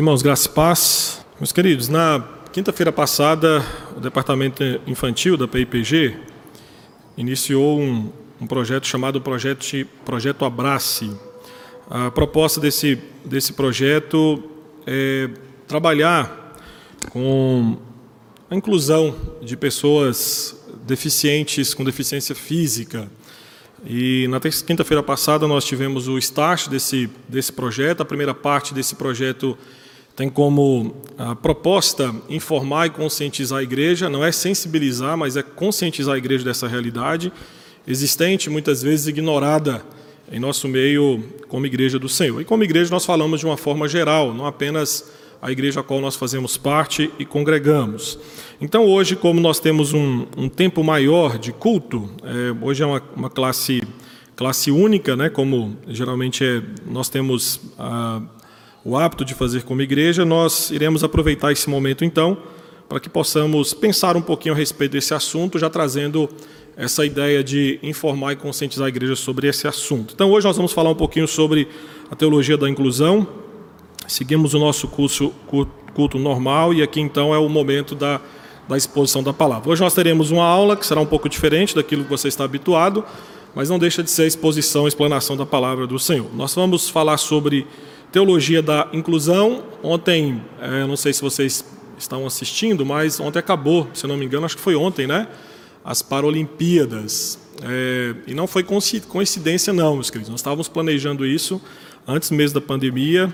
irmãos, graça e paz. Meus queridos, na quinta-feira passada, o Departamento Infantil da PIPG iniciou um, um projeto chamado Projeto, projeto Abrace. A proposta desse, desse projeto é trabalhar com a inclusão de pessoas deficientes com deficiência física. E na quinta-feira passada nós tivemos o start desse, desse projeto. A primeira parte desse projeto tem como a proposta informar e conscientizar a igreja, não é sensibilizar, mas é conscientizar a igreja dessa realidade existente, muitas vezes ignorada em nosso meio como igreja do Senhor. E como igreja nós falamos de uma forma geral, não apenas a igreja a qual nós fazemos parte e congregamos. Então hoje, como nós temos um, um tempo maior de culto, é, hoje é uma, uma, classe classe única, né? Como geralmente é, nós temos a, o hábito de fazer como igreja, nós iremos aproveitar esse momento então para que possamos pensar um pouquinho a respeito desse assunto, já trazendo essa ideia de informar e conscientizar a igreja sobre esse assunto. Então hoje nós vamos falar um pouquinho sobre a teologia da inclusão. Seguimos o nosso curso culto normal e aqui então é o momento da, da exposição da palavra. Hoje nós teremos uma aula que será um pouco diferente daquilo que você está habituado, mas não deixa de ser a exposição, a explanação da palavra do Senhor. Nós vamos falar sobre teologia da inclusão. Ontem, é, não sei se vocês estão assistindo, mas ontem acabou, se não me engano, acho que foi ontem, né? As Paralimpíadas. É, e não foi coincidência, não, meus queridos. Nós estávamos planejando isso antes mesmo da pandemia,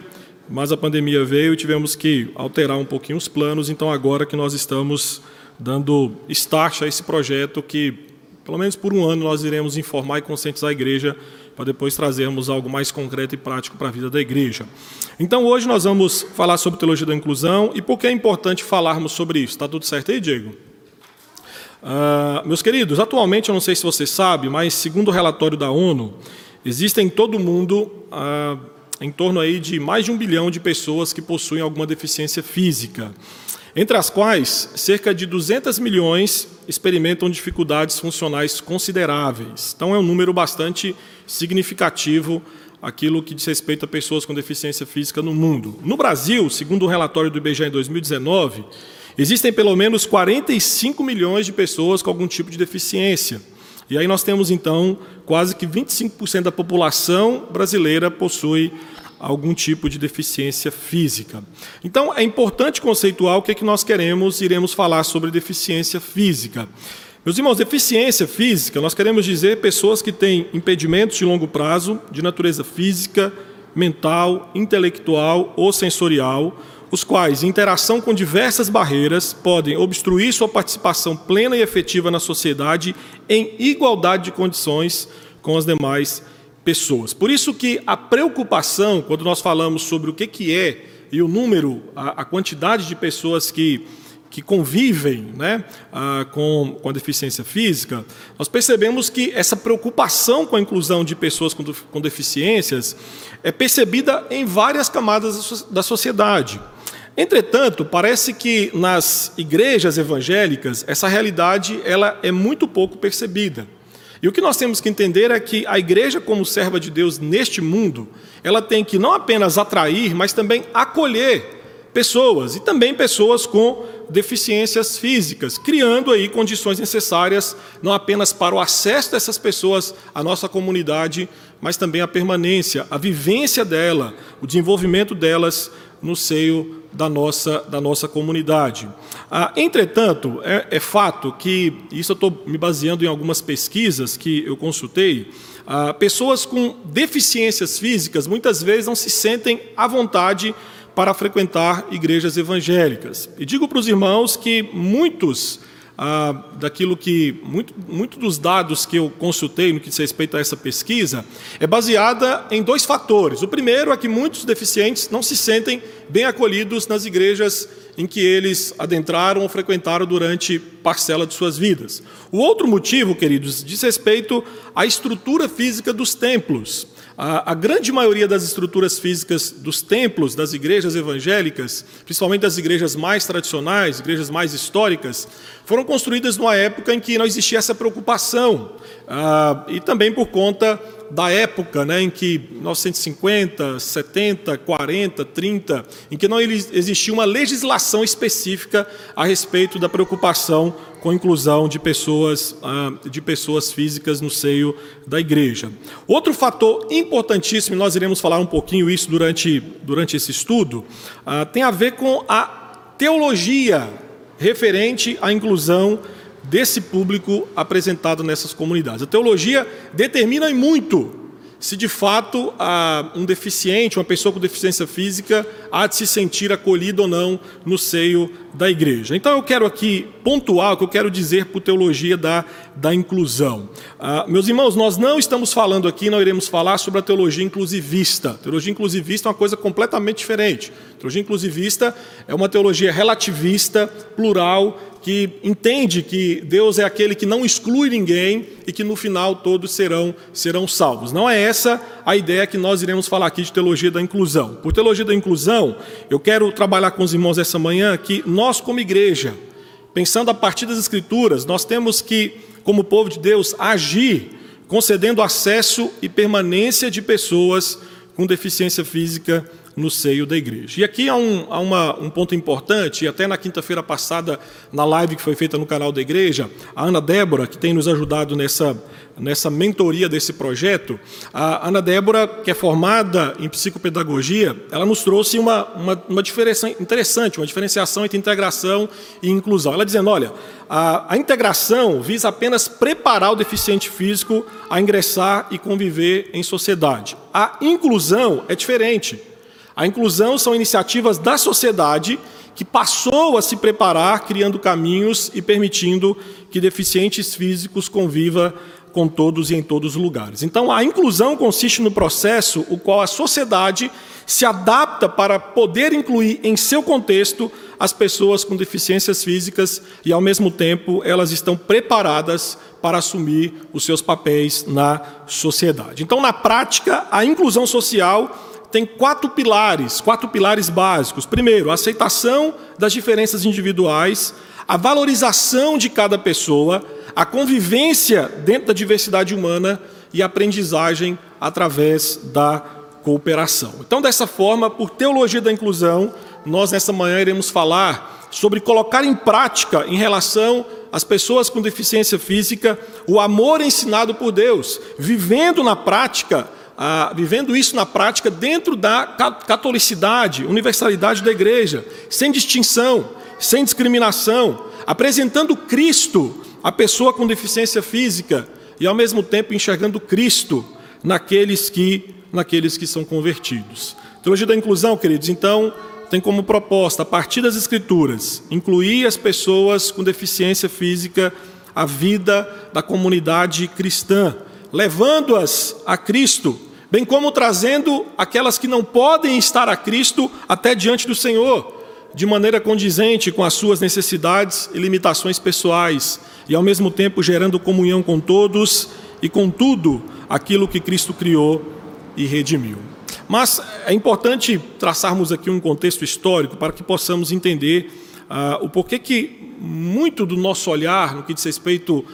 mas a pandemia veio e tivemos que alterar um pouquinho os planos. Então, agora que nós estamos dando start a esse projeto, que pelo menos por um ano nós iremos informar e conscientizar a igreja para depois trazermos algo mais concreto e prático para a vida da igreja. Então hoje nós vamos falar sobre teologia da inclusão e por que é importante falarmos sobre isso. Está tudo certo aí, Diego? Uh, meus queridos, atualmente eu não sei se você sabe, mas segundo o relatório da ONU, existem em todo o mundo uh, em torno aí de mais de um bilhão de pessoas que possuem alguma deficiência física entre as quais cerca de 200 milhões experimentam dificuldades funcionais consideráveis. Então é um número bastante significativo aquilo que diz respeito a pessoas com deficiência física no mundo. No Brasil, segundo o relatório do IBGE em 2019, existem pelo menos 45 milhões de pessoas com algum tipo de deficiência. E aí nós temos então quase que 25% da população brasileira possui algum tipo de deficiência física. Então, é importante conceituar o que, é que nós queremos, iremos falar sobre deficiência física. Meus irmãos, deficiência física, nós queremos dizer pessoas que têm impedimentos de longo prazo, de natureza física, mental, intelectual ou sensorial, os quais, em interação com diversas barreiras, podem obstruir sua participação plena e efetiva na sociedade em igualdade de condições com as demais pessoas. Por isso que a preocupação, quando nós falamos sobre o que, que é e o número, a, a quantidade de pessoas que, que convivem né, com, com a deficiência física, nós percebemos que essa preocupação com a inclusão de pessoas com, com deficiências é percebida em várias camadas da sociedade. Entretanto, parece que nas igrejas evangélicas essa realidade ela é muito pouco percebida. E o que nós temos que entender é que a igreja, como serva de Deus neste mundo, ela tem que não apenas atrair, mas também acolher pessoas e também pessoas com deficiências físicas, criando aí condições necessárias não apenas para o acesso dessas pessoas à nossa comunidade, mas também a permanência, a vivência dela, o desenvolvimento delas no seio da nossa, da nossa comunidade. Ah, entretanto, é, é, fato que, isso eu estou me baseando em algumas pesquisas que eu consultei, ah, pessoas com deficiências físicas muitas vezes não se sentem à vontade para frequentar igrejas evangélicas. E digo para os irmãos que muitos ah, daquilo que muito, muito dos dados que eu consultei no que diz respeito a essa pesquisa é baseada em dois fatores. O primeiro é que muitos deficientes não se sentem bem acolhidos nas igrejas em que eles adentraram ou frequentaram durante parcela de suas vidas. O outro motivo, queridos, diz respeito à estrutura física dos templos. A, a, grande maioria das estruturas físicas dos templos das igrejas evangélicas, principalmente das igrejas mais tradicionais, igrejas mais históricas, foram construídas numa época em que não existia essa preocupação, ah, e também por conta da época né, em que 1950, 70, 40, 30, em que não existia uma legislação específica a respeito da preocupação com inclusão de pessoas, ah, de pessoas físicas no seio da igreja. Outro fator importantíssimo, e nós iremos falar um pouquinho isso durante, durante esse estudo, ah, tem a ver com a teologia referente à inclusão desse público apresentado nessas comunidades. A teologia determina muito se de fato um deficiente, uma pessoa com deficiência física, há de se sentir acolhido ou não no seio da igreja. Então eu quero aqui pontuar o que eu quero dizer por teologia da, da inclusão. Ah, meus irmãos, nós não estamos falando aqui, não iremos falar sobre a teologia inclusivista. teologia inclusivista é uma coisa completamente diferente. teologia inclusivista é uma teologia relativista, plural, que entende que Deus é aquele que não exclui ninguém e que no final todos serão, serão salvos. Não é essa a ideia que nós iremos falar aqui de teologia da inclusão. Por teologia da inclusão, eu quero trabalhar com os irmãos essa manhã que nós, como igreja, pensando a partir das Escrituras, nós temos que, como povo de Deus, agir concedendo acesso e permanência de pessoas com deficiência física no seio da igreja. E aqui há um, há uma, um ponto importante, e até na quinta-feira passada, na live que foi feita no canal da igreja, a Ana Débora, que tem nos ajudado nessa, nessa mentoria desse projeto, a Ana Débora, que é formada em psicopedagogia, ela nos trouxe uma, uma, uma diferença interessante, uma diferenciação entre integração e inclusão. Ela dizendo, olha, a, a integração visa apenas preparar o deficiente físico a ingressar e conviver em sociedade. A inclusão é diferente. A inclusão são iniciativas da sociedade que passou a se preparar, criando caminhos e permitindo que deficientes físicos convivam com todos e em todos os lugares. Então, a inclusão consiste no processo o qual a sociedade se adapta para poder incluir em seu contexto as pessoas com deficiências físicas e, ao mesmo tempo, elas estão preparadas para assumir os seus papéis na sociedade. Então, na prática, a inclusão social tem quatro pilares, quatro pilares básicos. Primeiro, a aceitação das diferenças individuais, a valorização de cada pessoa, a convivência dentro da diversidade humana e a aprendizagem através da cooperação. Então, dessa forma, por teologia da inclusão, nós nessa manhã iremos falar sobre colocar em prática em relação às pessoas com deficiência física o amor ensinado por Deus, vivendo na prática ah, vivendo isso na prática dentro da catolicidade, universalidade da igreja, sem distinção, sem discriminação, apresentando Cristo à pessoa com deficiência física e ao mesmo tempo enxergando Cristo naqueles que naqueles que são convertidos. Teologia da inclusão, queridos, então, tem como proposta, a partir das escrituras, incluir as pessoas com deficiência física à vida da comunidade cristã, levando-as a Cristo bem como trazendo aquelas que não podem estar a Cristo até diante do Senhor, de maneira condizente com as suas necessidades e limitações pessoais, e ao mesmo tempo gerando comunhão com todos e com tudo aquilo que Cristo criou e redimiu. Mas é importante traçarmos aqui um contexto histórico para que possamos entender ah, o porquê que muito do nosso olhar no que diz respeito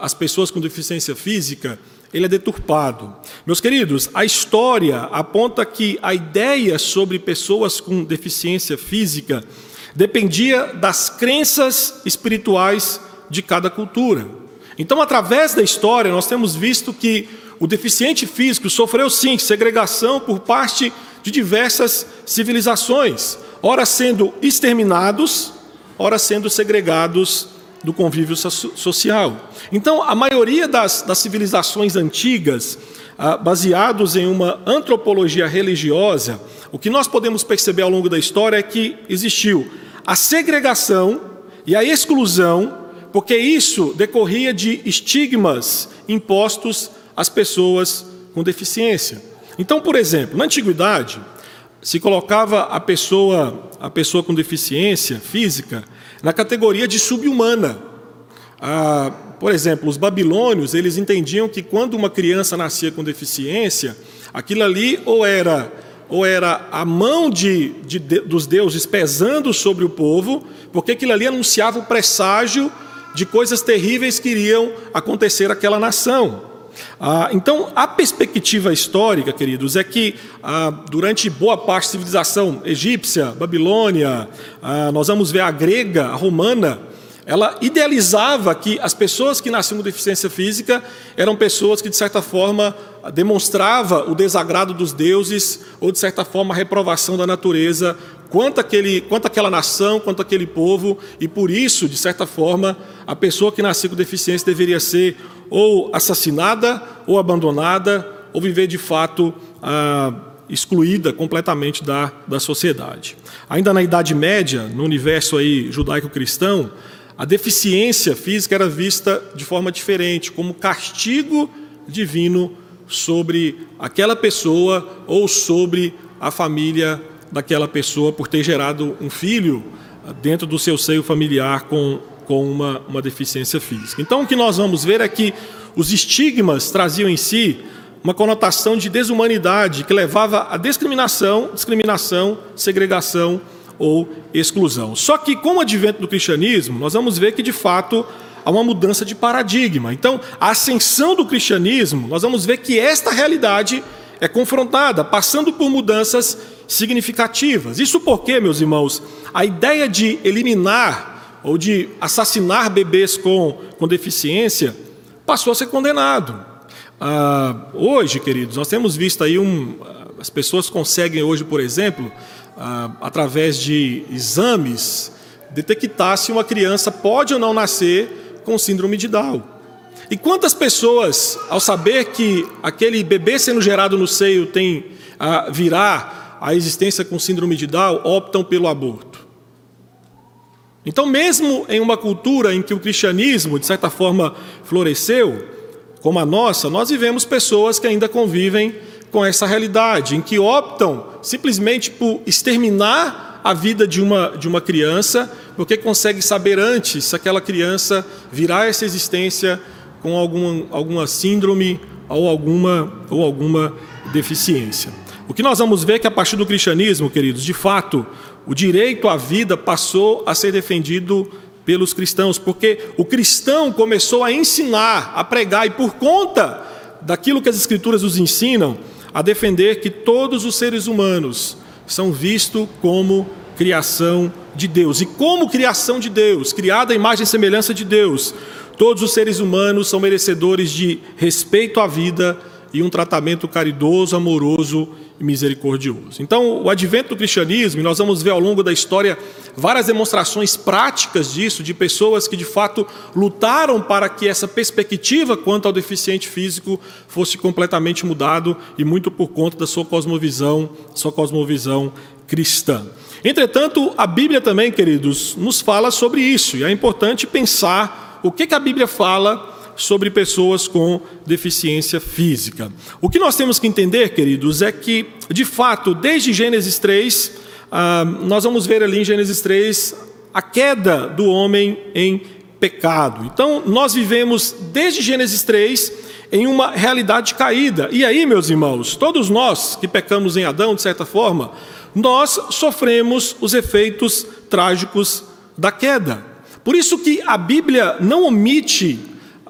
às pessoas com deficiência física ele é deturpado. Meus queridos, a história aponta que a ideia sobre pessoas com deficiência física dependia das crenças espirituais de cada cultura. Então, através da história, nós temos visto que o deficiente físico sofreu sim segregação por parte de diversas civilizações, ora sendo exterminados, ora sendo segregados do convívio social. Então, a maioria das, das civilizações antigas, ah, baseados em uma antropologia religiosa, o que nós podemos perceber ao longo da história é que existiu a segregação e a exclusão, porque isso decorria de estigmas impostos às pessoas com deficiência. Então, por exemplo, na antiguidade, se colocava a pessoa, a pessoa com deficiência física na categoria de subhumana. Ah, por exemplo, os babilônios, eles entendiam que quando uma criança nascia com deficiência, aquilo ali ou era ou era a mão de, de, de, dos deuses pesando sobre o povo, porque aquilo ali anunciava o presságio de coisas terríveis que iriam acontecer àquela nação. Ah, então, a perspectiva histórica, queridos, é que ah, durante boa parte da civilização egípcia, Babilônia, ah, nós vamos ver a grega, a romana, ela idealizava que as pessoas que nasciam com deficiência física eram pessoas que, de certa forma, demonstrava o desagrado dos deuses ou, de certa forma, a reprovação da natureza quanto, aquele, quanto aquela nação, quanto aquele povo, e por isso, de certa forma, a pessoa que nascia com deficiência deveria ser ou assassinada, ou abandonada, ou viver de fato ah, excluída completamente da, da sociedade. Ainda na Idade Média, no universo aí judaico-cristão, a deficiência física era vista de forma diferente, como castigo divino sobre aquela pessoa ou sobre a família daquela pessoa por ter gerado um filho dentro do seu seio familiar com com uma, uma deficiência física. Então, o que nós vamos ver é que os estigmas traziam em si uma conotação de desumanidade que levava à discriminação, discriminação, segregação ou exclusão. Só que com o advento do cristianismo, nós vamos ver que de fato há uma mudança de paradigma. Então, a ascensão do cristianismo, nós vamos ver que esta realidade é confrontada, passando por mudanças significativas. Isso porque, meus irmãos, a ideia de eliminar ou de assassinar bebês com, com deficiência, passou a ser condenado. Ah, hoje, queridos, nós temos visto aí um. As pessoas conseguem hoje, por exemplo, ah, através de exames, detectar se uma criança pode ou não nascer com síndrome de Down. E quantas pessoas, ao saber que aquele bebê sendo gerado no seio tem ah, virá a existência com síndrome de Down, optam pelo aborto? Então, mesmo em uma cultura em que o cristianismo, de certa forma, floresceu, como a nossa, nós vivemos pessoas que ainda convivem com essa realidade, em que optam simplesmente por exterminar a vida de uma, de uma criança, porque consegue saber antes se aquela criança virá essa existência com alguma, alguma síndrome ou alguma, ou alguma deficiência. O que nós vamos ver é que a partir do cristianismo, queridos, de fato, o direito à vida passou a ser defendido pelos cristãos, porque o cristão começou a ensinar, a pregar, e por conta daquilo que as Escrituras nos ensinam, a defender que todos os seres humanos são vistos como criação de Deus. E como criação de Deus, criada à imagem e semelhança de Deus, todos os seres humanos são merecedores de respeito à vida e um tratamento caridoso, amoroso misericordioso. Então, o advento do cristianismo, nós vamos ver ao longo da história várias demonstrações práticas disso, de pessoas que de fato lutaram para que essa perspectiva quanto ao deficiente físico fosse completamente mudado e muito por conta da sua cosmovisão, sua cosmovisão cristã. Entretanto, a Bíblia também, queridos, nos fala sobre isso, e é importante pensar o que, que a Bíblia fala sobre pessoas com deficiência física. O que nós temos que entender, queridos, é que, de fato, desde Gênesis 3, ah, nós vamos ver ali em Gênesis 3 a queda do homem em pecado. Então, nós vivemos desde Gênesis 3 em uma realidade caída. E aí, meus irmãos, todos nós que pecamos em Adão, de certa forma, nós sofremos os efeitos trágicos da queda. Por isso que a Bíblia não omite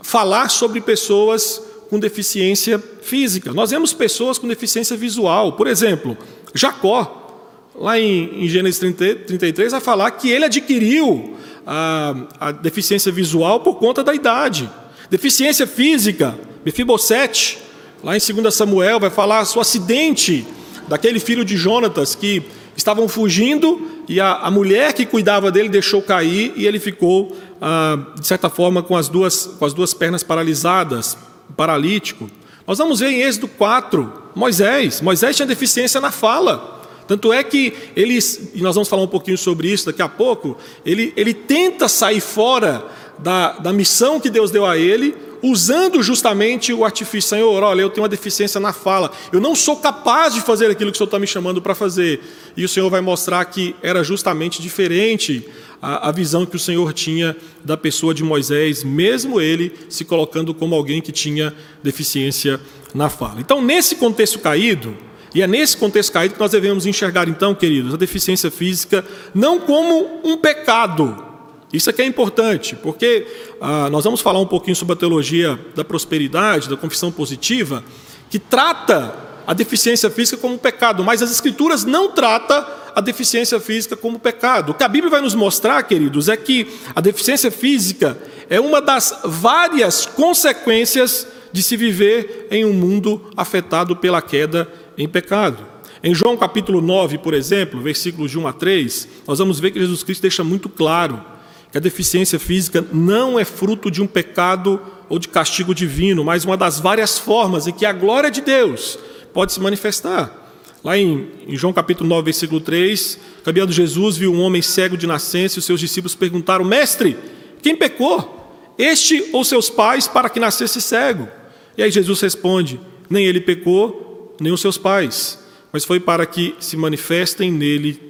falar sobre pessoas com deficiência física. Nós vemos pessoas com deficiência visual. Por exemplo, Jacó, lá em, em Gênesis 30, 33, vai falar que ele adquiriu a, a, deficiência visual por conta da idade. Deficiência física, Mefibosete, lá em 2 Samuel, vai falar o acidente daquele filho de Jonatas que estavam fugindo e a, a mulher que cuidava dele deixou cair e ele ficou ah, de certa forma, com as, duas, com as duas pernas paralisadas, paralítico. Nós vamos ver em Êxodo 4, Moisés. Moisés tinha deficiência na fala. Tanto é que eles, e nós vamos falar um pouquinho sobre isso daqui a pouco, ele, ele tenta sair fora da, da missão que Deus deu a ele, usando justamente o artifício, Senhor, olha, eu tenho uma deficiência na fala, eu não sou capaz de fazer aquilo que o Senhor está me chamando para fazer. E o Senhor vai mostrar que era justamente diferente a, a visão que o Senhor tinha da pessoa de Moisés, mesmo ele se colocando como alguém que tinha deficiência na fala. Então, nesse contexto caído, e é nesse contexto caído que nós devemos enxergar, então, queridos, a deficiência física não como um pecado, Isso aqui é importante, porque ah, nós vamos falar um pouquinho sobre a teologia da prosperidade, da confissão positiva, que trata a deficiência física como pecado, mas as Escrituras não tratam a deficiência física como pecado. O que a Bíblia vai nos mostrar, queridos, é que a deficiência física é uma das várias consequências de se viver em um mundo afetado pela queda em pecado. Em João capítulo 9, por exemplo, versículos de 1 a 3, nós vamos ver que Jesus Cristo deixa muito claro que a deficiência física não é fruto de um pecado ou de castigo divino, mas uma das várias formas em que a glória de Deus pode se manifestar. Lá em, em João capítulo 9, versículo 3, caminhando Jesus viu um homem cego de nascença e os seus discípulos perguntaram: Mestre, quem pecou? Este ou seus pais para que nascesse cego? E aí Jesus responde: Nem ele pecou, nem os seus pais, mas foi para que se manifestem nele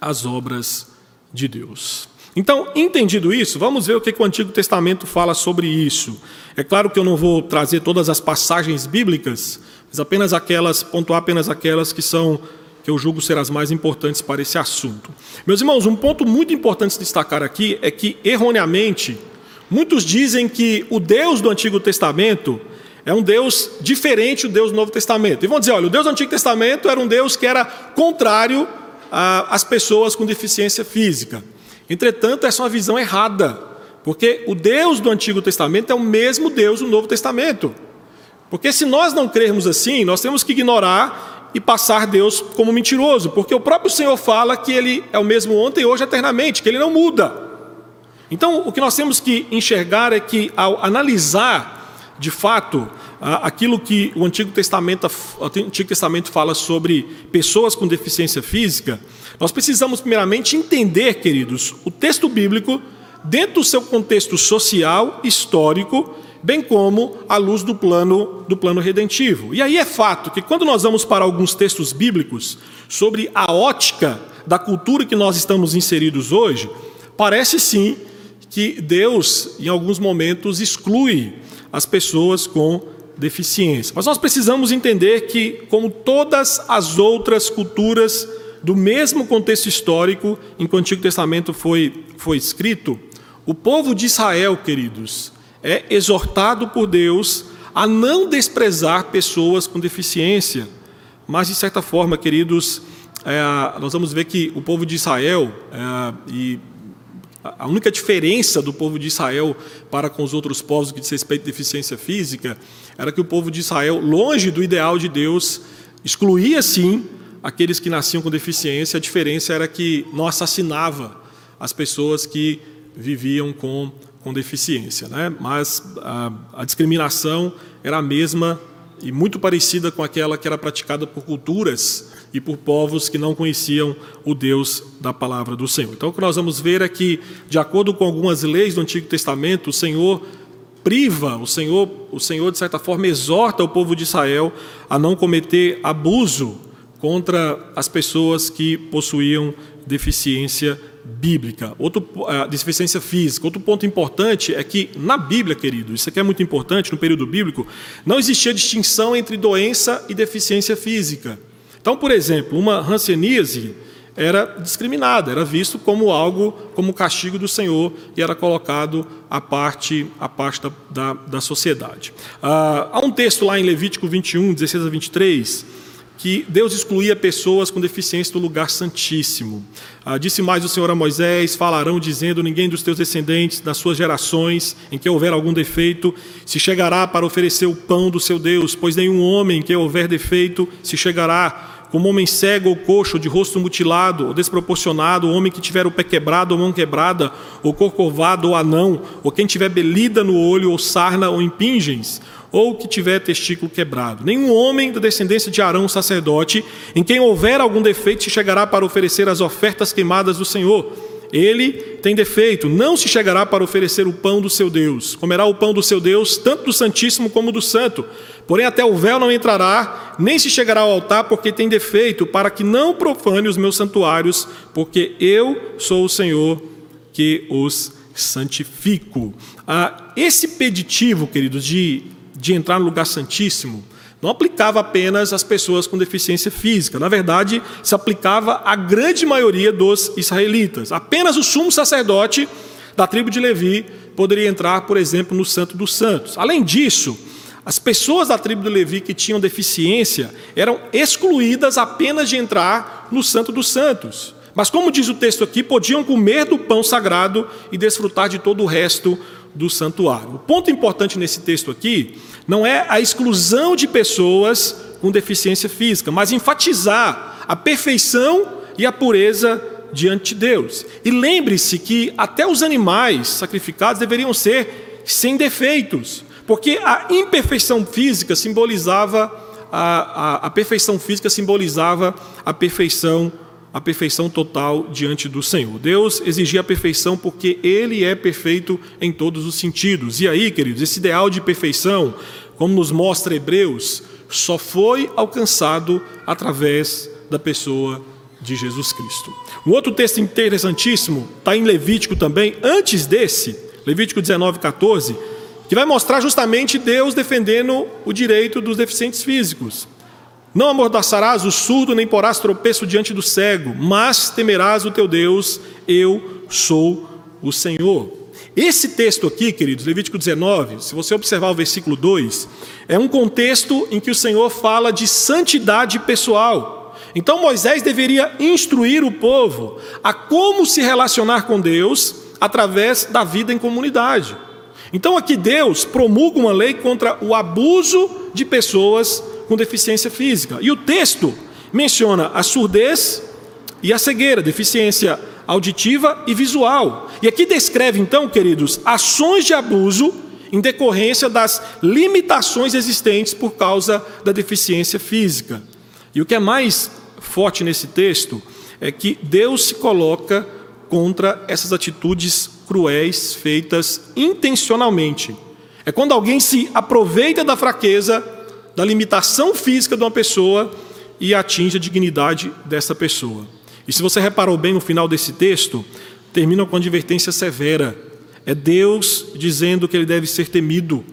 as obras de Deus. Então, entendido isso, vamos ver o que o Antigo Testamento fala sobre isso. É claro que eu não vou trazer todas as passagens bíblicas, mas apenas aquelas, pontuar apenas aquelas que são que eu julgo ser as mais importantes para esse assunto. Meus irmãos, um ponto muito importante de destacar aqui é que erroneamente muitos dizem que o Deus do Antigo Testamento é um Deus diferente do Deus do Novo Testamento. E vão dizer, olha, o Deus do Antigo Testamento era um Deus que era contrário às pessoas com deficiência física. Entretanto, essa é uma visão errada, porque o Deus do Antigo Testamento é o mesmo Deus do Novo Testamento. Porque se nós não crermos assim, nós temos que ignorar e passar Deus como mentiroso, porque o próprio Senhor fala que Ele é o mesmo ontem, hoje, eternamente, que Ele não muda. Então, o que nós temos que enxergar é que, ao analisar de fato aquilo que o Antigo Testamento, o Antigo Testamento fala sobre pessoas com deficiência física, nós precisamos primeiramente entender, queridos, o texto bíblico dentro do seu contexto social, histórico, bem como à luz do plano do plano redentivo. E aí é fato que quando nós vamos para alguns textos bíblicos sobre a ótica da cultura que nós estamos inseridos hoje, parece sim que Deus em alguns momentos exclui as pessoas com deficiência. Mas nós precisamos entender que, como todas as outras culturas do mesmo contexto histórico em que o Antigo Testamento foi, foi escrito, o povo de Israel, queridos, é exortado por Deus a não desprezar pessoas com deficiência. Mas, de certa forma, queridos, é, nós vamos ver que o povo de Israel, é, e a única diferença do povo de Israel para com os outros povos que diz respeito à deficiência física era que o povo de Israel, longe do ideal de Deus, excluía sim aqueles que nasciam com deficiência. A diferença era que não assassinava as pessoas que viviam com, com deficiência. Né? Mas a, a discriminação era a mesma e muito parecida com aquela que era praticada por culturas e por povos que não conheciam o Deus da palavra do Senhor. Então, o que nós vamos ver é que, de acordo com algumas leis do Antigo Testamento, o Senhor priva, o Senhor, o Senhor de certa forma exorta o povo de Israel a não cometer abuso contra as pessoas que possuíam deficiência bíblica, outro, uh, deficiência física. Outro ponto importante é que na Bíblia, querido, isso aqui é muito importante, no período bíblico, não existia distinção entre doença e deficiência física. Então, por exemplo, uma hanseníase era discriminada, era visto como algo, como castigo do Senhor e era colocado à parte, à parte da, da, da sociedade. Ah, há um texto lá em Levítico 21, 16 a 23, que Deus excluía pessoas com deficiência do lugar santíssimo. Ah, disse mais o Senhor a Moisés: falarão dizendo: Ninguém dos teus descendentes, das suas gerações, em que houver algum defeito, se chegará para oferecer o pão do seu Deus, pois nenhum homem em que houver defeito se chegará como homem cego ou coxo, de rosto mutilado ou desproporcionado, homem que tiver o pé quebrado ou mão quebrada, ou corcovado ou anão, ou quem tiver belida no olho, ou sarna ou impingens, ou que tiver testículo quebrado. Nenhum homem da descendência de Arão, sacerdote, em quem houver algum defeito, se chegará para oferecer as ofertas queimadas do Senhor ele tem defeito, não se chegará para oferecer o pão do seu Deus. Comerá o pão do seu Deus, tanto do Santíssimo como do Santo. Porém, até o véu não entrará, nem se chegará ao altar, porque tem defeito, para que não profane os meus santuários, porque eu sou o Senhor que os santifico. Ah, esse peditivo, queridos, de, de entrar no lugar santíssimo, não aplicava apenas às pessoas com deficiência física. Na verdade, se aplicava à grande maioria dos israelitas. Apenas o sumo sacerdote da tribo de Levi poderia entrar, por exemplo, no Santo dos Santos. Além disso, as pessoas da tribo de Levi que tinham deficiência eram excluídas apenas de entrar no Santo dos Santos. Mas, como diz o texto aqui, podiam comer do pão sagrado e desfrutar de todo o resto do santuário. O ponto importante nesse texto aqui não é a exclusão de pessoas com deficiência física, mas enfatizar a perfeição e a pureza diante de Deus. E lembre-se que até os animais sacrificados deveriam ser sem defeitos, porque a imperfeição física simbolizava a, a, a perfeição física simbolizava a perfeição a perfeição total diante do Senhor. Deus exigia a perfeição porque Ele é perfeito em todos os sentidos. E aí, queridos, esse ideal de perfeição, como nos mostra Hebreus, só foi alcançado através da pessoa de Jesus Cristo. Um outro texto interessantíssimo está em Levítico também, antes desse, Levítico 19, 14, que vai mostrar justamente Deus defendendo o direito dos deficientes físicos. Não amordaçarás o surdo, nem porás tropeço diante do cego, mas temerás o teu Deus, eu sou o Senhor. Esse texto aqui, queridos, Levítico 19, se você observar o versículo 2, é um contexto em que o Senhor fala de santidade pessoal. Então Moisés deveria instruir o povo a como se relacionar com Deus através da vida em comunidade. Então aqui Deus promulga uma lei contra o abuso de pessoas com deficiência física. E o texto menciona a surdez e a cegueira, deficiência auditiva e visual. E aqui descreve então, queridos, ações de abuso em decorrência das limitações existentes por causa da deficiência física. E o que é mais forte nesse texto é que Deus se coloca contra essas atitudes cruéis feitas intencionalmente. É quando alguém se aproveita da fraqueza da limitação física de uma pessoa e atinge a dignidade dessa pessoa. E se você reparou bem no final desse texto, termina com uma advertência severa. É Deus dizendo que ele deve ser temido.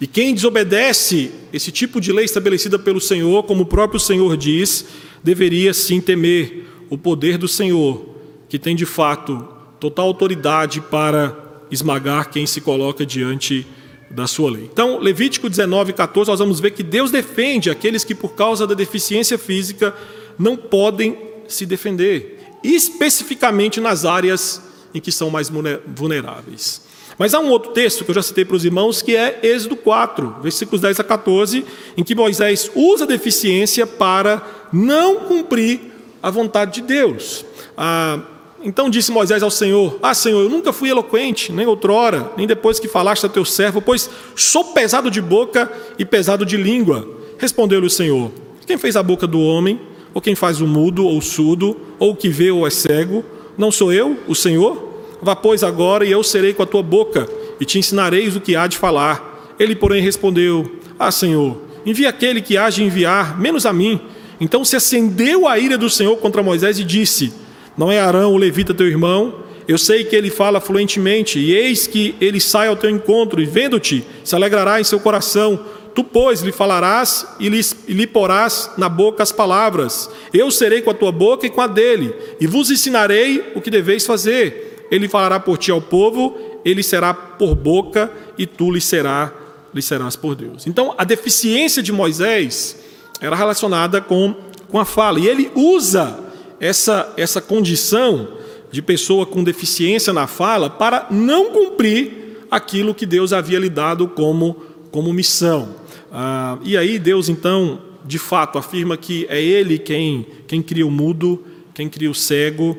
E quem desobedece esse tipo de lei estabelecida pelo Senhor, como o próprio Senhor diz, deveria sim temer o poder do Senhor, que tem de fato total autoridade para esmagar quem se coloca diante de da sua lei. Então, Levítico 19, 14, nós vamos ver que Deus defende aqueles que, por causa da deficiência física, não podem se defender, especificamente nas áreas em que são mais vulneráveis. Mas há um outro texto que eu já citei para os irmãos, que é Êxodo 4, versículos 10 a 14, em que Moisés usa a deficiência para não cumprir a vontade de Deus. Ah, então disse Moisés ao Senhor: Ah, Senhor, eu nunca fui eloquente, nem outrora, nem depois que falaste a teu servo, pois sou pesado de boca e pesado de língua. Respondeu-lhe o Senhor: Quem fez a boca do homem, ou quem faz o mudo ou o surdo, ou o que vê ou é cego? Não sou eu, o Senhor? Vá, pois, agora, e eu serei com a tua boca, e te ensinareis o que há de falar. Ele, porém, respondeu: Ah, Senhor, envia aquele que há de enviar, menos a mim. Então se acendeu a ira do Senhor contra Moisés e disse: não é Arão, o levita, teu irmão? Eu sei que ele fala fluentemente, e eis que ele sai ao teu encontro, e vendo-te, se alegrará em seu coração. Tu, pois, lhe falarás e lhe, e lhe porás na boca as palavras. Eu serei com a tua boca e com a dele, e vos ensinarei o que deveis fazer. Ele falará por ti ao povo, ele será por boca, e tu lhe, será, lhe serás por Deus. Então, a deficiência de Moisés era relacionada com, com a fala, e ele usa essa, essa condição de pessoa com deficiência na fala para não cumprir aquilo que Deus havia lhe dado como, como missão. Ah, e aí Deus, então, de fato, afirma que é Ele quem, quem cria o mudo, quem cria o cego,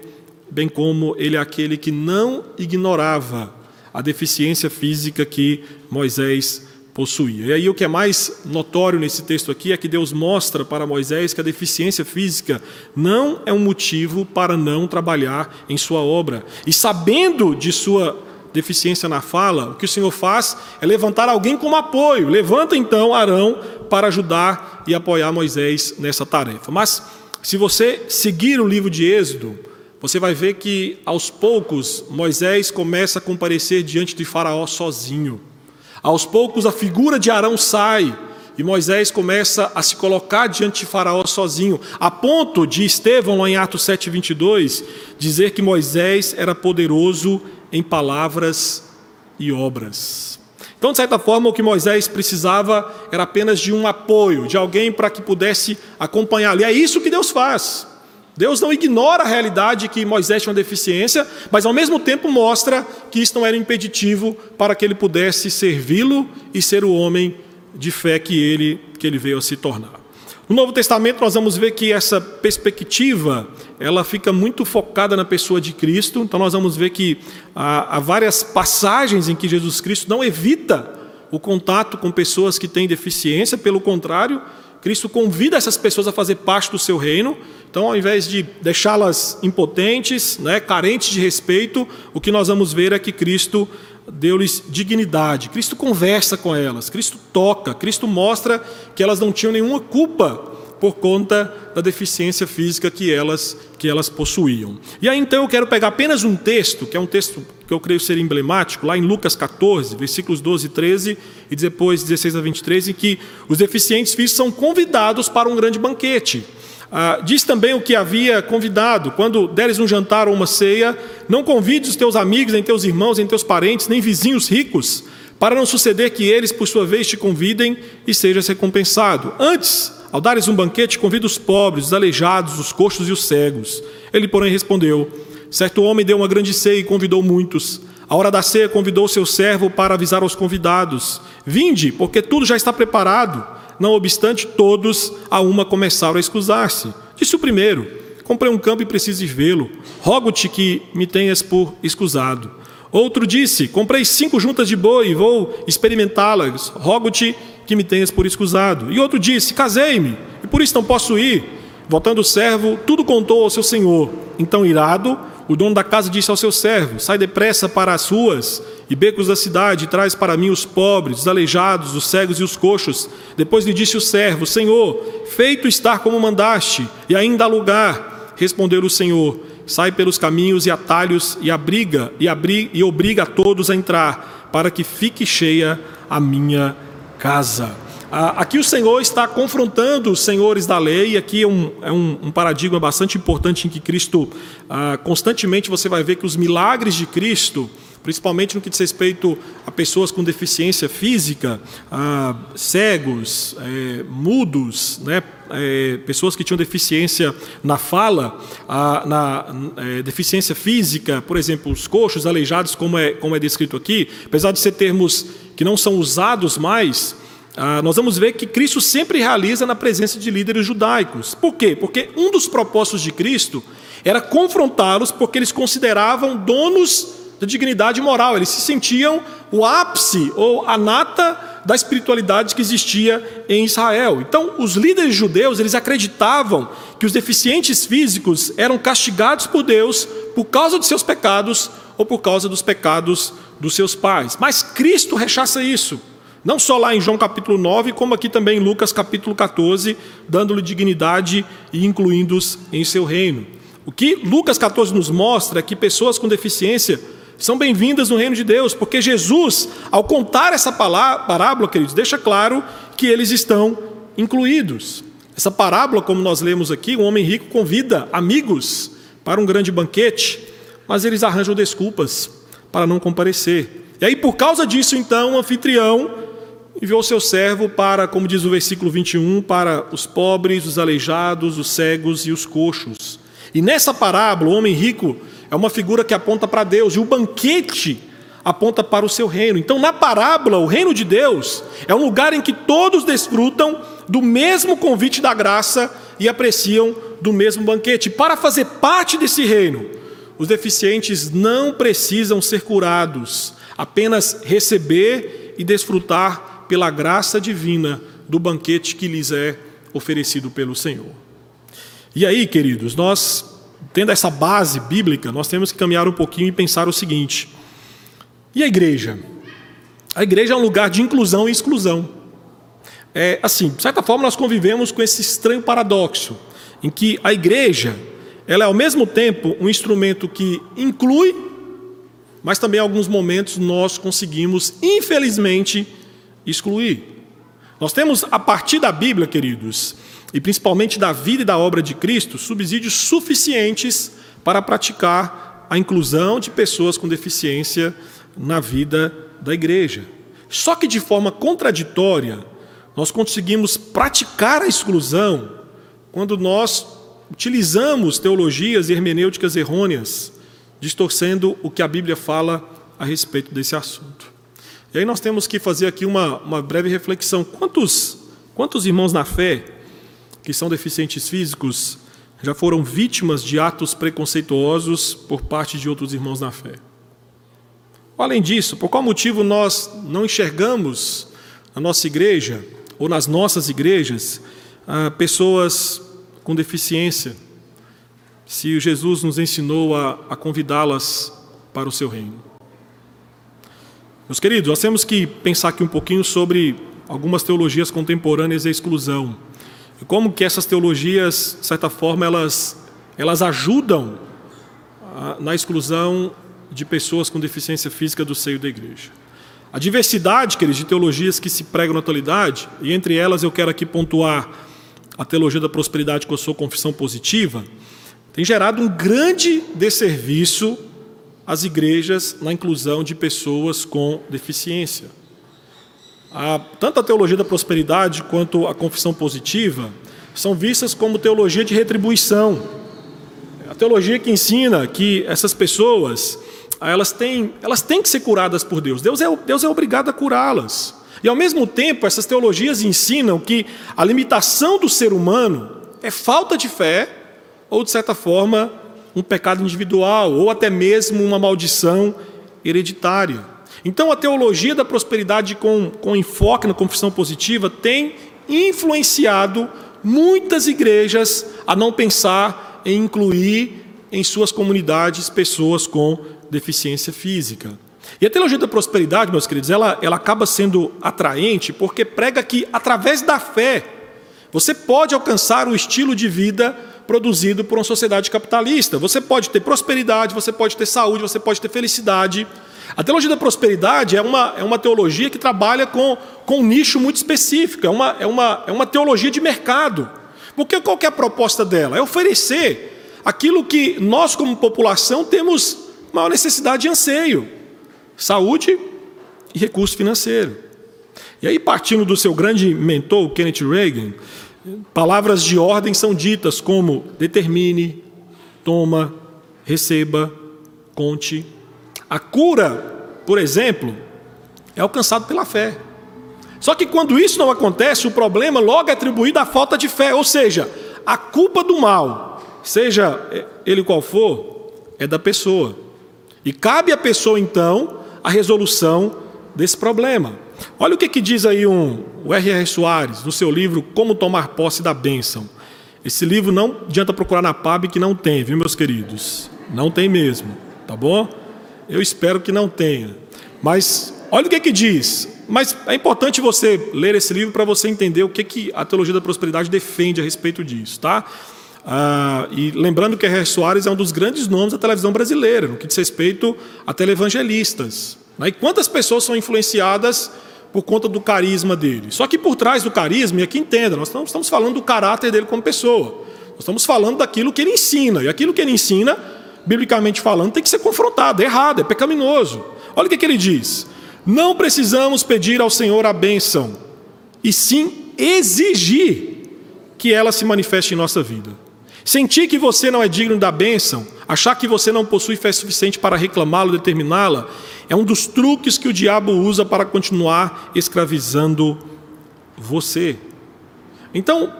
bem como Ele é aquele que não ignorava a deficiência física que Moisés possuía. E aí o que é mais notório nesse texto aqui é que Deus mostra para Moisés que a deficiência física não é um motivo para não trabalhar em sua obra. E sabendo de sua deficiência na fala, o que o Senhor faz é levantar alguém como apoio. Levanta então Arão para ajudar e apoiar Moisés nessa tarefa. Mas se você seguir o livro de Êxodo, você vai ver que aos poucos Moisés começa a comparecer diante de Faraó sozinho. Aos poucos a figura de Arão sai e Moisés começa a se colocar diante de Faraó sozinho, a ponto de Estevão, lá em Atos 7,22, dizer que Moisés era poderoso em palavras e obras. Então, de certa forma, o que Moisés precisava era apenas de um apoio, de alguém para que pudesse acompanhá-lo. E é isso que Deus faz. Deus não ignora a realidade que Moisés tinha uma deficiência, mas ao mesmo tempo mostra que isso não era impeditivo para que ele pudesse servi-lo e ser o homem de fé que ele, que ele veio a se tornar. No Novo Testamento nós vamos ver que essa perspectiva ela fica muito focada na pessoa de Cristo. Então nós vamos ver que há, há várias passagens em que Jesus Cristo não evita o contato com pessoas que têm deficiência, pelo contrário, Cristo convida essas pessoas a fazer parte do seu reino. Então, ao invés de deixá-las impotentes, né, carentes de respeito, o que nós vamos ver é que Cristo deu-lhes dignidade. Cristo conversa com elas, Cristo toca, Cristo mostra que elas não tinham nenhuma culpa por conta da deficiência física que elas que elas possuíam. E aí então eu quero pegar apenas um texto, que é um texto que eu creio ser emblemático, lá em Lucas 14, versículos 12 e 13 e depois 16 a 23, em que os deficientes físicos são convidados para um grande banquete. Ah, diz também o que havia convidado: quando deres um jantar ou uma ceia, não convides os teus amigos, nem teus irmãos, nem teus parentes, nem vizinhos ricos, para não suceder que eles, por sua vez, te convidem e sejas recompensado. Antes, ao dares um banquete, convida os pobres, os aleijados, os coxos e os cegos. Ele, porém, respondeu: Certo homem deu uma grande ceia e convidou muitos. A hora da ceia convidou seu servo para avisar aos convidados: Vinde, porque tudo já está preparado. Não obstante, todos a uma começaram a escusar-se. Disse o primeiro: Comprei um campo e preciso vê-lo. Rogo-te que me tenhas por escusado. Outro disse: Comprei cinco juntas de boi e vou experimentá-las. Rogo-te que me tenhas por escusado. E outro disse: Casei-me e por isso não posso ir. Voltando o servo, tudo contou ao seu senhor. Então, irado, o dono da casa disse ao seu servo: Sai depressa para as ruas e becos da cidade, e traz para mim os pobres, os aleijados, os cegos e os coxos. Depois lhe disse o servo: Senhor, feito estar como mandaste, e ainda há lugar. Respondeu o Senhor: Sai pelos caminhos e atalhos e abriga e, abri, e obriga a todos a entrar, para que fique cheia a minha casa. Aqui o Senhor está confrontando os senhores da lei, aqui é um, é um, um paradigma bastante importante em que Cristo, ah, constantemente você vai ver que os milagres de Cristo, principalmente no que diz respeito a pessoas com deficiência física, ah, cegos, é, mudos, né, é, pessoas que tinham deficiência na fala, ah, na é, deficiência física, por exemplo, os coxos, aleijados, como é, como é descrito aqui, apesar de ser termos que não são usados mais, ah, nós vamos ver que Cristo sempre realiza na presença de líderes judaicos. Por quê? Porque um dos propósitos de Cristo era confrontá-los porque eles consideravam donos da dignidade moral, eles se sentiam o ápice ou a nata da espiritualidade que existia em Israel. Então, os líderes judeus, eles acreditavam que os deficientes físicos eram castigados por Deus por causa de seus pecados ou por causa dos pecados dos seus pais. Mas Cristo rechaça isso. Não só lá em João capítulo 9, como aqui também em Lucas capítulo 14, dando-lhe dignidade e incluindo-os em seu reino. O que Lucas 14 nos mostra é que pessoas com deficiência são bem-vindas no reino de Deus, porque Jesus, ao contar essa parábola, queridos, deixa claro que eles estão incluídos. Essa parábola, como nós lemos aqui, um homem rico convida amigos para um grande banquete, mas eles arranjam desculpas para não comparecer. E aí, por causa disso, então, o anfitrião enviou seu servo para, como diz o versículo 21, para os pobres, os aleijados, os cegos e os coxos. E nessa parábola, o homem rico é uma figura que aponta para Deus, e o banquete aponta para o seu reino. Então, na parábola, o reino de Deus é um lugar em que todos desfrutam do mesmo convite da graça e apreciam do mesmo banquete. Para fazer parte desse reino, os deficientes não precisam ser curados, apenas receber e desfrutar pela graça divina do banquete que lhes é oferecido pelo Senhor. E aí, queridos, nós, tendo essa base bíblica, nós temos que caminhar um pouquinho e pensar o seguinte: e a igreja? A igreja é um lugar de inclusão e exclusão. É, assim, de certa forma, nós convivemos com esse estranho paradoxo, em que a igreja ela é ao mesmo tempo um instrumento que inclui, mas também em alguns momentos nós conseguimos, infelizmente, excluir. Nós temos, a partir da Bíblia, queridos, e principalmente da vida e da obra de Cristo, subsídios suficientes para praticar a inclusão de pessoas com deficiência na vida da igreja. Só que de forma contraditória, nós conseguimos praticar a exclusão quando nós utilizamos teologias hermenêuticas errôneas, distorcendo o que a Bíblia fala a respeito desse assunto. E aí nós temos que fazer aqui uma, uma breve reflexão. Quantos, quantos irmãos na fé que são deficientes físicos já foram vítimas de atos preconceituosos por parte de outros irmãos na fé? Além disso, por qual motivo nós não enxergamos na nossa igreja ou nas nossas igrejas ah, pessoas com deficiência, se Jesus nos ensinou a, a convidá-las para o seu reino? Meus queridos, nós temos que pensar aqui um pouquinho sobre algumas teologias contemporâneas da exclusão. E como que essas teologias, de certa forma, elas, elas ajudam a, na exclusão de pessoas com deficiência física do seio da igreja. A diversidade, queridos, de teologias que se pregam na atualidade, e entre elas eu quero aqui pontuar a teologia da prosperidade com a sua confissão positiva, tem gerado um grande desserviço as igrejas na inclusão de pessoas com deficiência. A, tanto a teologia da prosperidade quanto a confissão positiva são vistas como teologia de retribuição. A teologia que ensina que essas pessoas elas têm, elas têm que ser curadas por Deus. Deus é, Deus é obrigado a curá-las. E ao mesmo tempo, essas teologias ensinam que a limitação do ser humano é falta de fé, ou de certa forma, um pecado individual ou até mesmo uma maldição hereditária. Então, a teologia da prosperidade com, com enfoque na confissão positiva tem influenciado muitas igrejas a não pensar em incluir em suas comunidades pessoas com deficiência física. E a teologia da prosperidade, meus queridos, ela, ela acaba sendo atraente porque prega que, através da fé, você pode alcançar o estilo de vida produzido por uma sociedade capitalista. Você pode ter prosperidade, você pode ter saúde, você pode ter felicidade. A teologia da prosperidade é uma, é uma teologia que trabalha com, com um nicho muito específico, é uma, é, uma, é uma teologia de mercado. Porque qual é a proposta dela? É oferecer aquilo que nós, como população, temos maior necessidade e anseio: saúde e recurso financeiro. E aí, partindo do seu grande mentor, Kenneth Reagan, Palavras de ordem são ditas como determine, toma, receba, conte. A cura, por exemplo, é alcançada pela fé. Só que quando isso não acontece, o problema logo é atribuído à falta de fé, ou seja, a culpa do mal, seja ele qual for, é da pessoa. E cabe à pessoa então a resolução desse problema. Olha o que, que diz aí um, o R.R. Soares, no seu livro Como Tomar Posse da Bênção. Esse livro não adianta procurar na PAB que não tem, viu, meus queridos? Não tem mesmo, tá bom? Eu espero que não tenha. Mas olha o que, que diz. Mas é importante você ler esse livro para você entender o que, que a teologia da prosperidade defende a respeito disso, tá? Ah, e lembrando que R.R. Soares é um dos grandes nomes da televisão brasileira, no que diz respeito a televangelistas. Né? E quantas pessoas são influenciadas por conta do carisma dele. Só que por trás do carisma, e aqui entenda, nós não estamos falando do caráter dele como pessoa. Nós estamos falando daquilo que ele ensina. E aquilo que ele ensina, biblicamente falando, tem que ser confrontado. É errado, é pecaminoso. Olha o que, que ele diz. Não precisamos pedir ao Senhor a bênção, e sim exigir que ela se manifeste em nossa vida. Sentir que você não é digno da bênção, achar que você não possui fé suficiente para reclamá-la, determiná-la, é um dos truques que o diabo usa para continuar escravizando você. Então,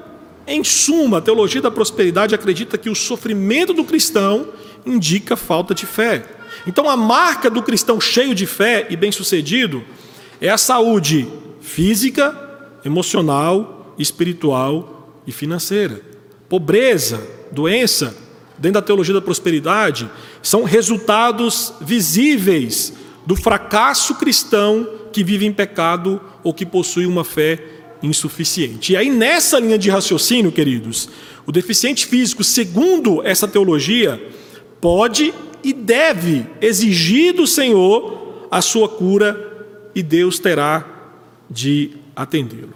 em suma, a teologia da prosperidade acredita que o sofrimento do cristão indica falta de fé. Então, a marca do cristão cheio de fé e bem-sucedido é a saúde física, emocional, espiritual e financeira. Pobreza, doença, dentro da teologia da prosperidade, são resultados visíveis do fracasso cristão que vive em pecado ou que possui uma fé insuficiente. E aí, nessa linha de raciocínio, queridos, o deficiente físico, segundo essa teologia, pode e deve exigir do Senhor a sua cura e Deus terá de atendê-lo.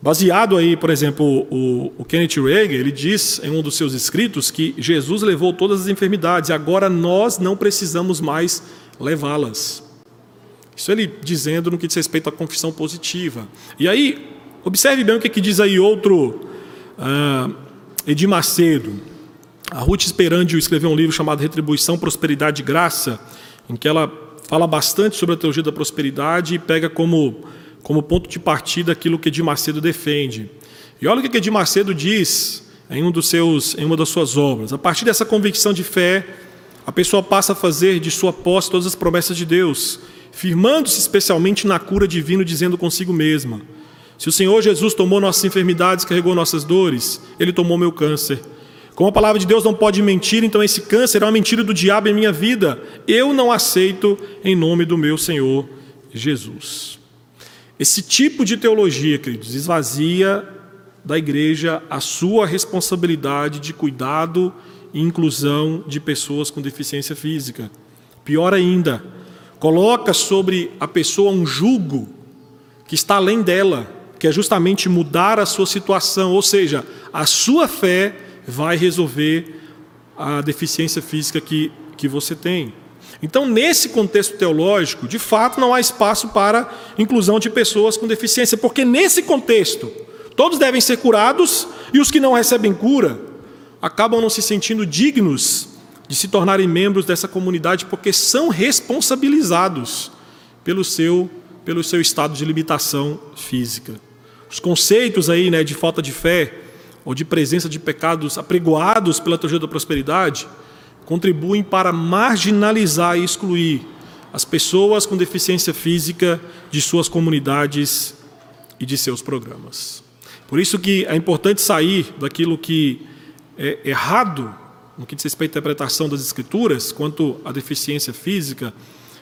Baseado aí, por exemplo, o, o Kenneth Reagan, ele diz em um dos seus escritos que Jesus levou todas as enfermidades, agora nós não precisamos mais levá-las. Isso ele dizendo no que diz respeito à confissão positiva. E aí, observe bem o que, que diz aí outro uh, Edir Macedo. A Ruth Esperandio escreveu um livro chamado Retribuição, Prosperidade e Graça, em que ela fala bastante sobre a teologia da prosperidade e pega como, como ponto de partida aquilo que Edir Macedo defende. E olha o que Edir Macedo diz em, um dos seus, em uma das suas obras. A partir dessa convicção de fé, a pessoa passa a fazer de sua posse todas as promessas de Deus firmando-se especialmente na cura divina, dizendo consigo mesma: Se o Senhor Jesus tomou nossas enfermidades, carregou nossas dores, ele tomou meu câncer. Como a palavra de Deus não pode mentir, então esse câncer é uma mentira do diabo em minha vida. Eu não aceito em nome do meu Senhor Jesus. Esse tipo de teologia, queridos, esvazia da igreja a sua responsabilidade de cuidado e inclusão de pessoas com deficiência física. Pior ainda, coloca sobre a pessoa um jugo que está além dela, que é justamente mudar a sua situação, ou seja, a sua fé vai resolver a deficiência física que, que você tem. Então, nesse contexto teológico, de fato, não há espaço para inclusão de pessoas com deficiência, porque nesse contexto, todos devem ser curados e os que não recebem cura acabam não se sentindo dignos de se tornarem membros dessa comunidade porque são responsabilizados pelo seu, pelo seu estado de limitação física. Os conceitos aí, né, de falta de fé ou de presença de pecados apregoados pela teologia da prosperidade contribuem para marginalizar e excluir as pessoas com deficiência física de suas comunidades e de seus programas. Por isso que é importante sair daquilo que é errado no que diz respeito à interpretação das Escrituras, quanto à deficiência física,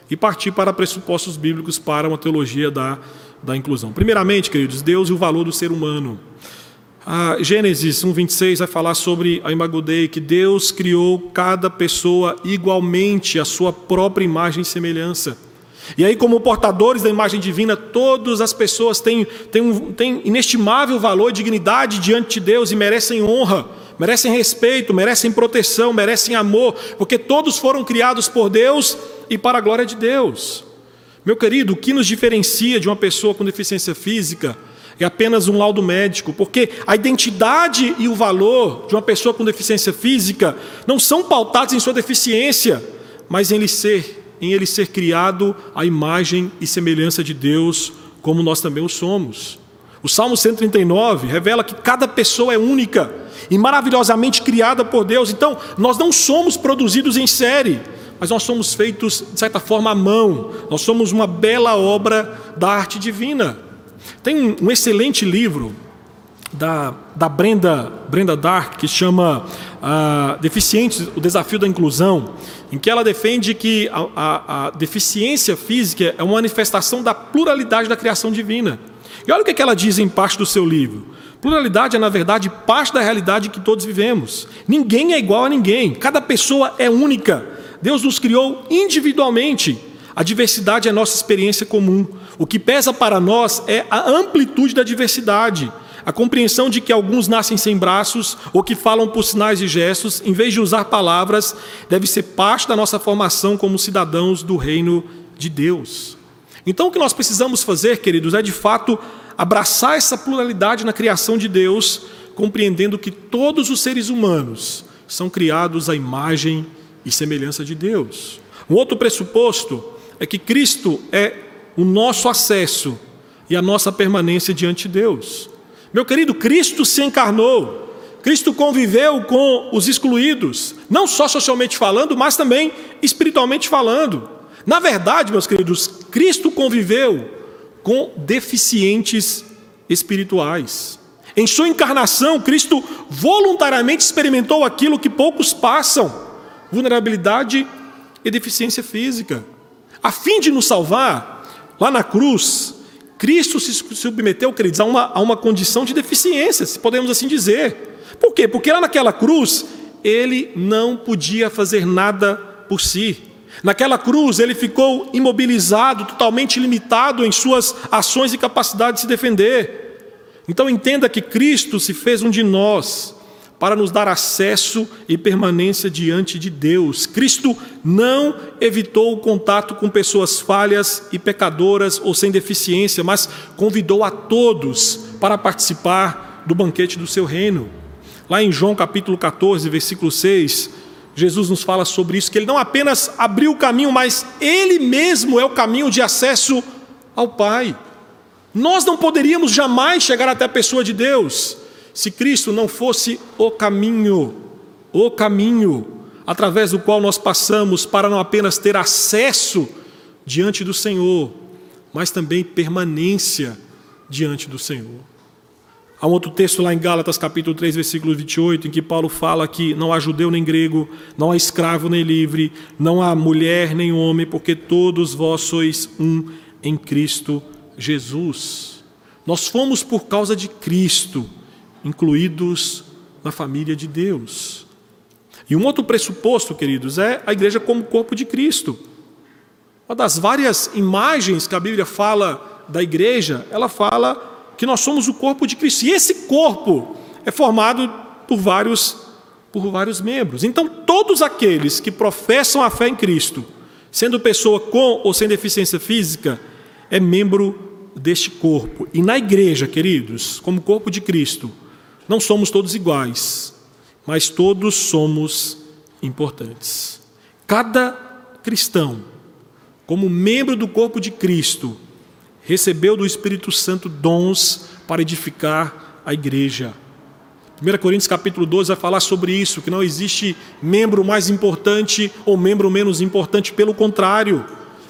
e partir para pressupostos bíblicos para uma teologia da, da inclusão. Primeiramente, queridos, Deus e o valor do ser humano. A Gênesis 1,26 vai falar sobre a Imagudei, que Deus criou cada pessoa igualmente à sua própria imagem e semelhança. E aí, como portadores da imagem divina, todas as pessoas têm, têm, um, têm inestimável valor e dignidade diante de Deus e merecem honra merecem respeito, merecem proteção, merecem amor, porque todos foram criados por Deus e para a glória de Deus. Meu querido, o que nos diferencia de uma pessoa com deficiência física é apenas um laudo médico, porque a identidade e o valor de uma pessoa com deficiência física não são pautados em sua deficiência, mas em ele ser, em ele ser criado à imagem e semelhança de Deus, como nós também o somos. O Salmo 139 revela que cada pessoa é única e maravilhosamente criada por Deus. Então, nós não somos produzidos em série, mas nós somos feitos, de certa forma, à mão. Nós somos uma bela obra da arte divina. Tem um excelente livro da, da Brenda, Brenda Dark que chama uh, Deficientes, o Desafio da Inclusão, em que ela defende que a, a, a deficiência física é uma manifestação da pluralidade da criação divina. E olha o que ela diz em parte do seu livro. Pluralidade é, na verdade, parte da realidade que todos vivemos. Ninguém é igual a ninguém, cada pessoa é única. Deus nos criou individualmente. A diversidade é nossa experiência comum. O que pesa para nós é a amplitude da diversidade. A compreensão de que alguns nascem sem braços ou que falam por sinais e gestos, em vez de usar palavras, deve ser parte da nossa formação como cidadãos do reino de Deus. Então, o que nós precisamos fazer, queridos, é de fato abraçar essa pluralidade na criação de Deus, compreendendo que todos os seres humanos são criados à imagem e semelhança de Deus. Um outro pressuposto é que Cristo é o nosso acesso e a nossa permanência diante de Deus. Meu querido, Cristo se encarnou, Cristo conviveu com os excluídos, não só socialmente falando, mas também espiritualmente falando. Na verdade, meus queridos, Cristo conviveu com deficientes espirituais. Em sua encarnação, Cristo voluntariamente experimentou aquilo que poucos passam: vulnerabilidade e deficiência física. A fim de nos salvar, lá na cruz, Cristo se submeteu, queridos, a uma, a uma condição de deficiência, se podemos assim dizer. Por quê? Porque lá naquela cruz, ele não podia fazer nada por si. Naquela cruz, ele ficou imobilizado, totalmente limitado em suas ações e capacidade de se defender. Então entenda que Cristo se fez um de nós para nos dar acesso e permanência diante de Deus. Cristo não evitou o contato com pessoas falhas e pecadoras ou sem deficiência, mas convidou a todos para participar do banquete do seu reino. Lá em João capítulo 14, versículo 6, Jesus nos fala sobre isso, que ele não apenas abriu o caminho, mas ele mesmo é o caminho de acesso ao Pai. Nós não poderíamos jamais chegar até a pessoa de Deus se Cristo não fosse o caminho, o caminho através do qual nós passamos para não apenas ter acesso diante do Senhor, mas também permanência diante do Senhor. Há um outro texto lá em Gálatas, capítulo 3, versículo 28, em que Paulo fala que não há judeu nem grego, não há escravo nem livre, não há mulher nem homem, porque todos vós sois um em Cristo Jesus. Nós fomos por causa de Cristo incluídos na família de Deus. E um outro pressuposto, queridos, é a igreja como corpo de Cristo. Uma das várias imagens que a Bíblia fala da igreja, ela fala que nós somos o corpo de Cristo. E esse corpo é formado por vários por vários membros. Então, todos aqueles que professam a fé em Cristo, sendo pessoa com ou sem deficiência física, é membro deste corpo. E na igreja, queridos, como corpo de Cristo, não somos todos iguais, mas todos somos importantes. Cada cristão, como membro do corpo de Cristo, recebeu do Espírito Santo dons para edificar a igreja. 1 Coríntios capítulo 12 vai falar sobre isso, que não existe membro mais importante ou membro menos importante, pelo contrário.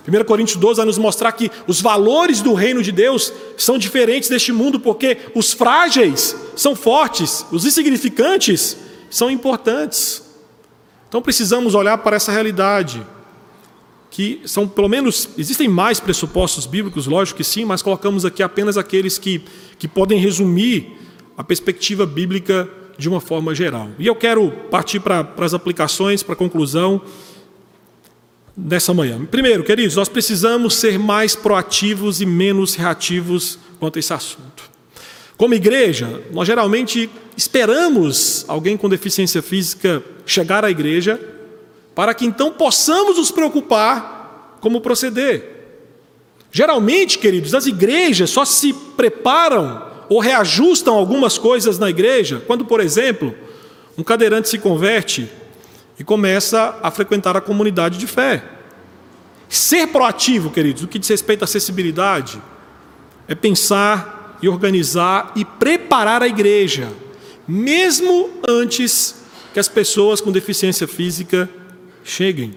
1 Coríntios 12 vai nos mostrar que os valores do reino de Deus são diferentes deste mundo, porque os frágeis são fortes, os insignificantes são importantes. Então precisamos olhar para essa realidade, que são pelo menos, existem mais pressupostos bíblicos, lógico que sim, mas colocamos aqui apenas aqueles que, que podem resumir a perspectiva bíblica de uma forma geral. E eu quero partir para, para as aplicações, para a conclusão nessa manhã. Primeiro, queridos, nós precisamos ser mais proativos e menos reativos quanto a esse assunto. Como igreja, nós geralmente esperamos alguém com deficiência física chegar à igreja para que então possamos nos preocupar como proceder. Geralmente, queridos, as igrejas só se preparam ou reajustam algumas coisas na igreja quando, por exemplo, um cadeirante se converte e começa a frequentar a comunidade de fé. Ser proativo, queridos, o que diz respeito à acessibilidade, é pensar e organizar e preparar a igreja, mesmo antes que as pessoas com deficiência física cheguem.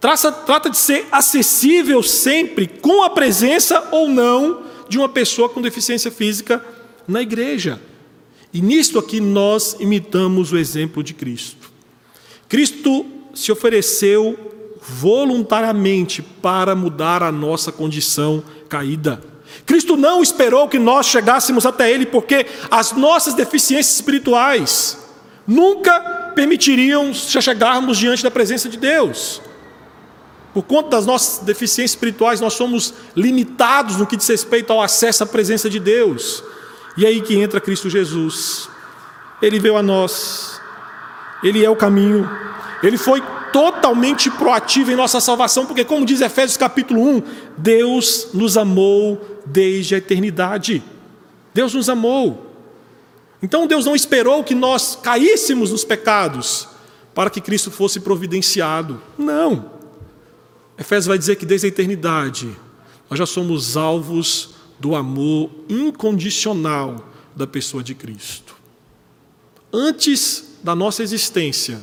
Trata, trata de ser acessível sempre, com a presença ou não de uma pessoa com deficiência física na igreja. E nisto aqui nós imitamos o exemplo de Cristo. Cristo se ofereceu voluntariamente para mudar a nossa condição caída. Cristo não esperou que nós chegássemos até Ele, porque as nossas deficiências espirituais nunca permitiriam chegarmos diante da presença de Deus. Por conta das nossas deficiências espirituais, nós somos limitados no que diz respeito ao acesso à presença de Deus. E é aí que entra Cristo Jesus. Ele veio a nós, ele é o caminho. Ele foi totalmente proativo em nossa salvação, porque, como diz Efésios capítulo 1, Deus nos amou desde a eternidade. Deus nos amou. Então Deus não esperou que nós caíssemos nos pecados para que Cristo fosse providenciado. Não. Efésios vai dizer que desde a eternidade nós já somos alvos do amor incondicional da pessoa de Cristo. Antes da nossa existência,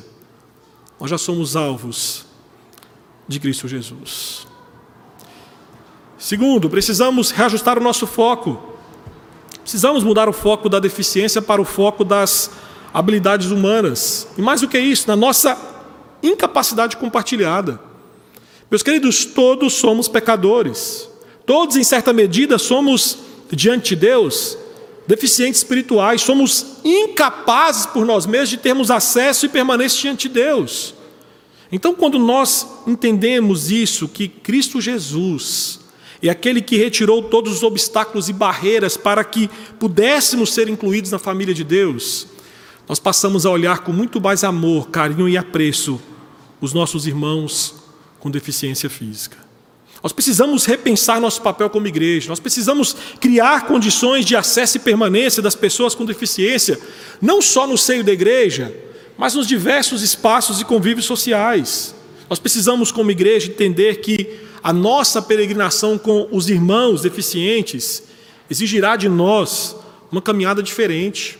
nós já somos alvos de Cristo Jesus. Segundo, precisamos reajustar o nosso foco. Precisamos mudar o foco da deficiência para o foco das habilidades humanas. E mais do que isso, na nossa incapacidade compartilhada. Meus queridos, todos somos pecadores. Todos, em certa medida, somos diante de Deus deficientes espirituais, somos incapazes por nós mesmos de termos acesso e permanência diante de Deus. Então, quando nós entendemos isso, que Cristo Jesus e aquele que retirou todos os obstáculos e barreiras para que pudéssemos ser incluídos na família de Deus, nós passamos a olhar com muito mais amor, carinho e apreço os nossos irmãos com deficiência física. Nós precisamos repensar nosso papel como igreja, nós precisamos criar condições de acesso e permanência das pessoas com deficiência, não só no seio da igreja, mas nos diversos espaços e convívios sociais. Nós precisamos, como igreja, entender que a nossa peregrinação com os irmãos deficientes exigirá de nós uma caminhada diferente.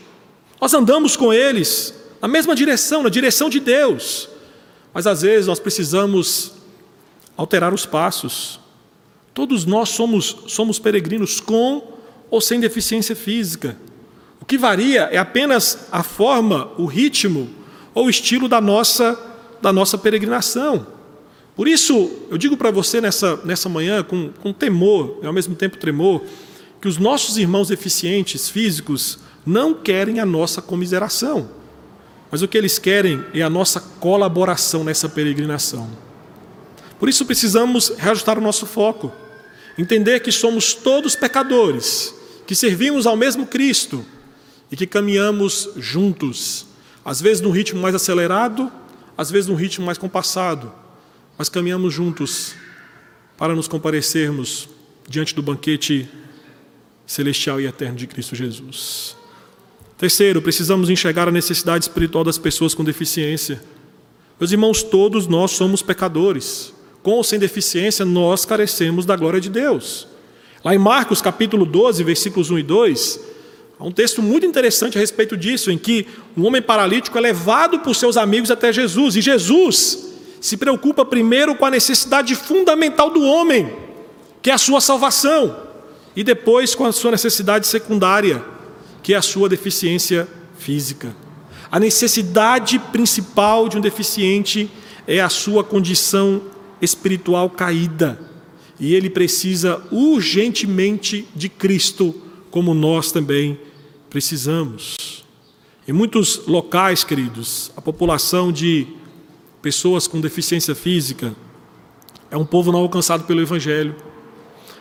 Nós andamos com eles na mesma direção, na direção de Deus, mas às vezes nós precisamos alterar os passos. Todos nós somos, somos peregrinos com ou sem deficiência física. O que varia é apenas a forma, o ritmo ou o estilo da nossa, da nossa peregrinação. Por isso, eu digo para você nessa, nessa manhã, com, com temor, e ao mesmo tempo tremor, que os nossos irmãos deficientes físicos não querem a nossa comiseração, mas o que eles querem é a nossa colaboração nessa peregrinação. Por isso precisamos reajustar o nosso foco, entender que somos todos pecadores, que servimos ao mesmo Cristo e que caminhamos juntos, às vezes num ritmo mais acelerado, às vezes num ritmo mais compassado mas caminhamos juntos para nos comparecermos diante do banquete celestial e eterno de Cristo Jesus. Terceiro, precisamos enxergar a necessidade espiritual das pessoas com deficiência. Meus irmãos, todos nós somos pecadores. Com ou sem deficiência, nós carecemos da glória de Deus. Lá em Marcos capítulo 12, versículos 1 e 2, há um texto muito interessante a respeito disso, em que um homem paralítico é levado por seus amigos até Jesus, e Jesus se preocupa primeiro com a necessidade fundamental do homem, que é a sua salvação, e depois com a sua necessidade secundária, que é a sua deficiência física. A necessidade principal de um deficiente é a sua condição espiritual caída, e ele precisa urgentemente de Cristo, como nós também precisamos. Em muitos locais, queridos, a população de pessoas com deficiência física, é um povo não alcançado pelo Evangelho.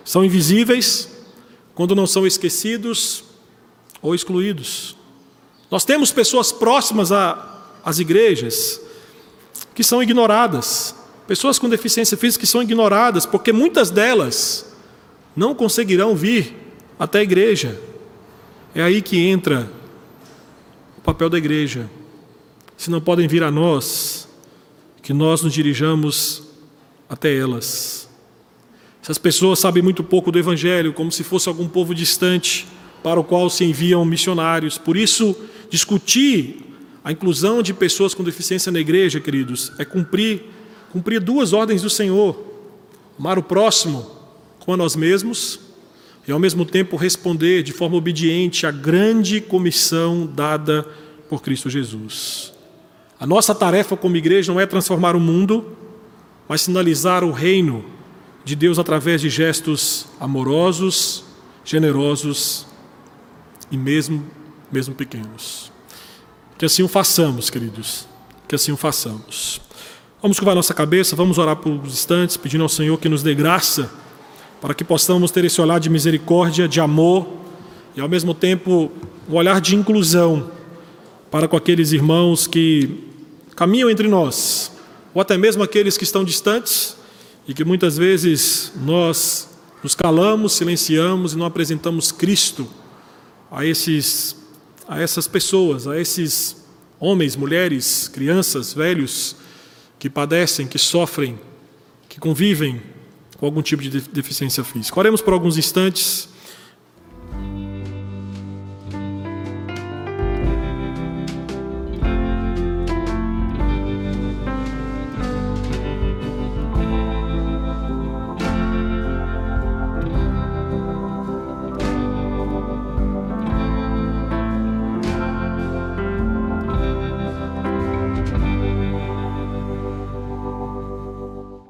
São invisíveis quando não são esquecidos ou excluídos. Nós temos pessoas próximas às igrejas que são ignoradas, pessoas com deficiência física que são ignoradas, porque muitas delas não conseguirão vir até a igreja. É aí que entra o papel da igreja. Se não podem vir a nós, que nós nos dirijamos até elas. Essas pessoas sabem muito pouco do Evangelho, como se fosse algum povo distante para o qual se enviam missionários. Por isso, discutir a inclusão de pessoas com deficiência na igreja, queridos, é cumprir, cumprir duas ordens do Senhor: amar o próximo como a nós mesmos e, ao mesmo tempo, responder de forma obediente à grande comissão dada por Cristo Jesus. A nossa tarefa como igreja não é transformar o mundo, mas sinalizar o reino de Deus através de gestos amorosos, generosos e mesmo, mesmo pequenos. Que assim o façamos, queridos. Que assim o façamos. Vamos curvar nossa cabeça, vamos orar por uns instantes, pedindo ao Senhor que nos dê graça para que possamos ter esse olhar de misericórdia, de amor e ao mesmo tempo um olhar de inclusão para com aqueles irmãos que caminham entre nós, ou até mesmo aqueles que estão distantes e que muitas vezes nós nos calamos, silenciamos e não apresentamos Cristo a esses a essas pessoas, a esses homens, mulheres, crianças, velhos que padecem, que sofrem, que convivem com algum tipo de deficiência física. Oremos por alguns instantes.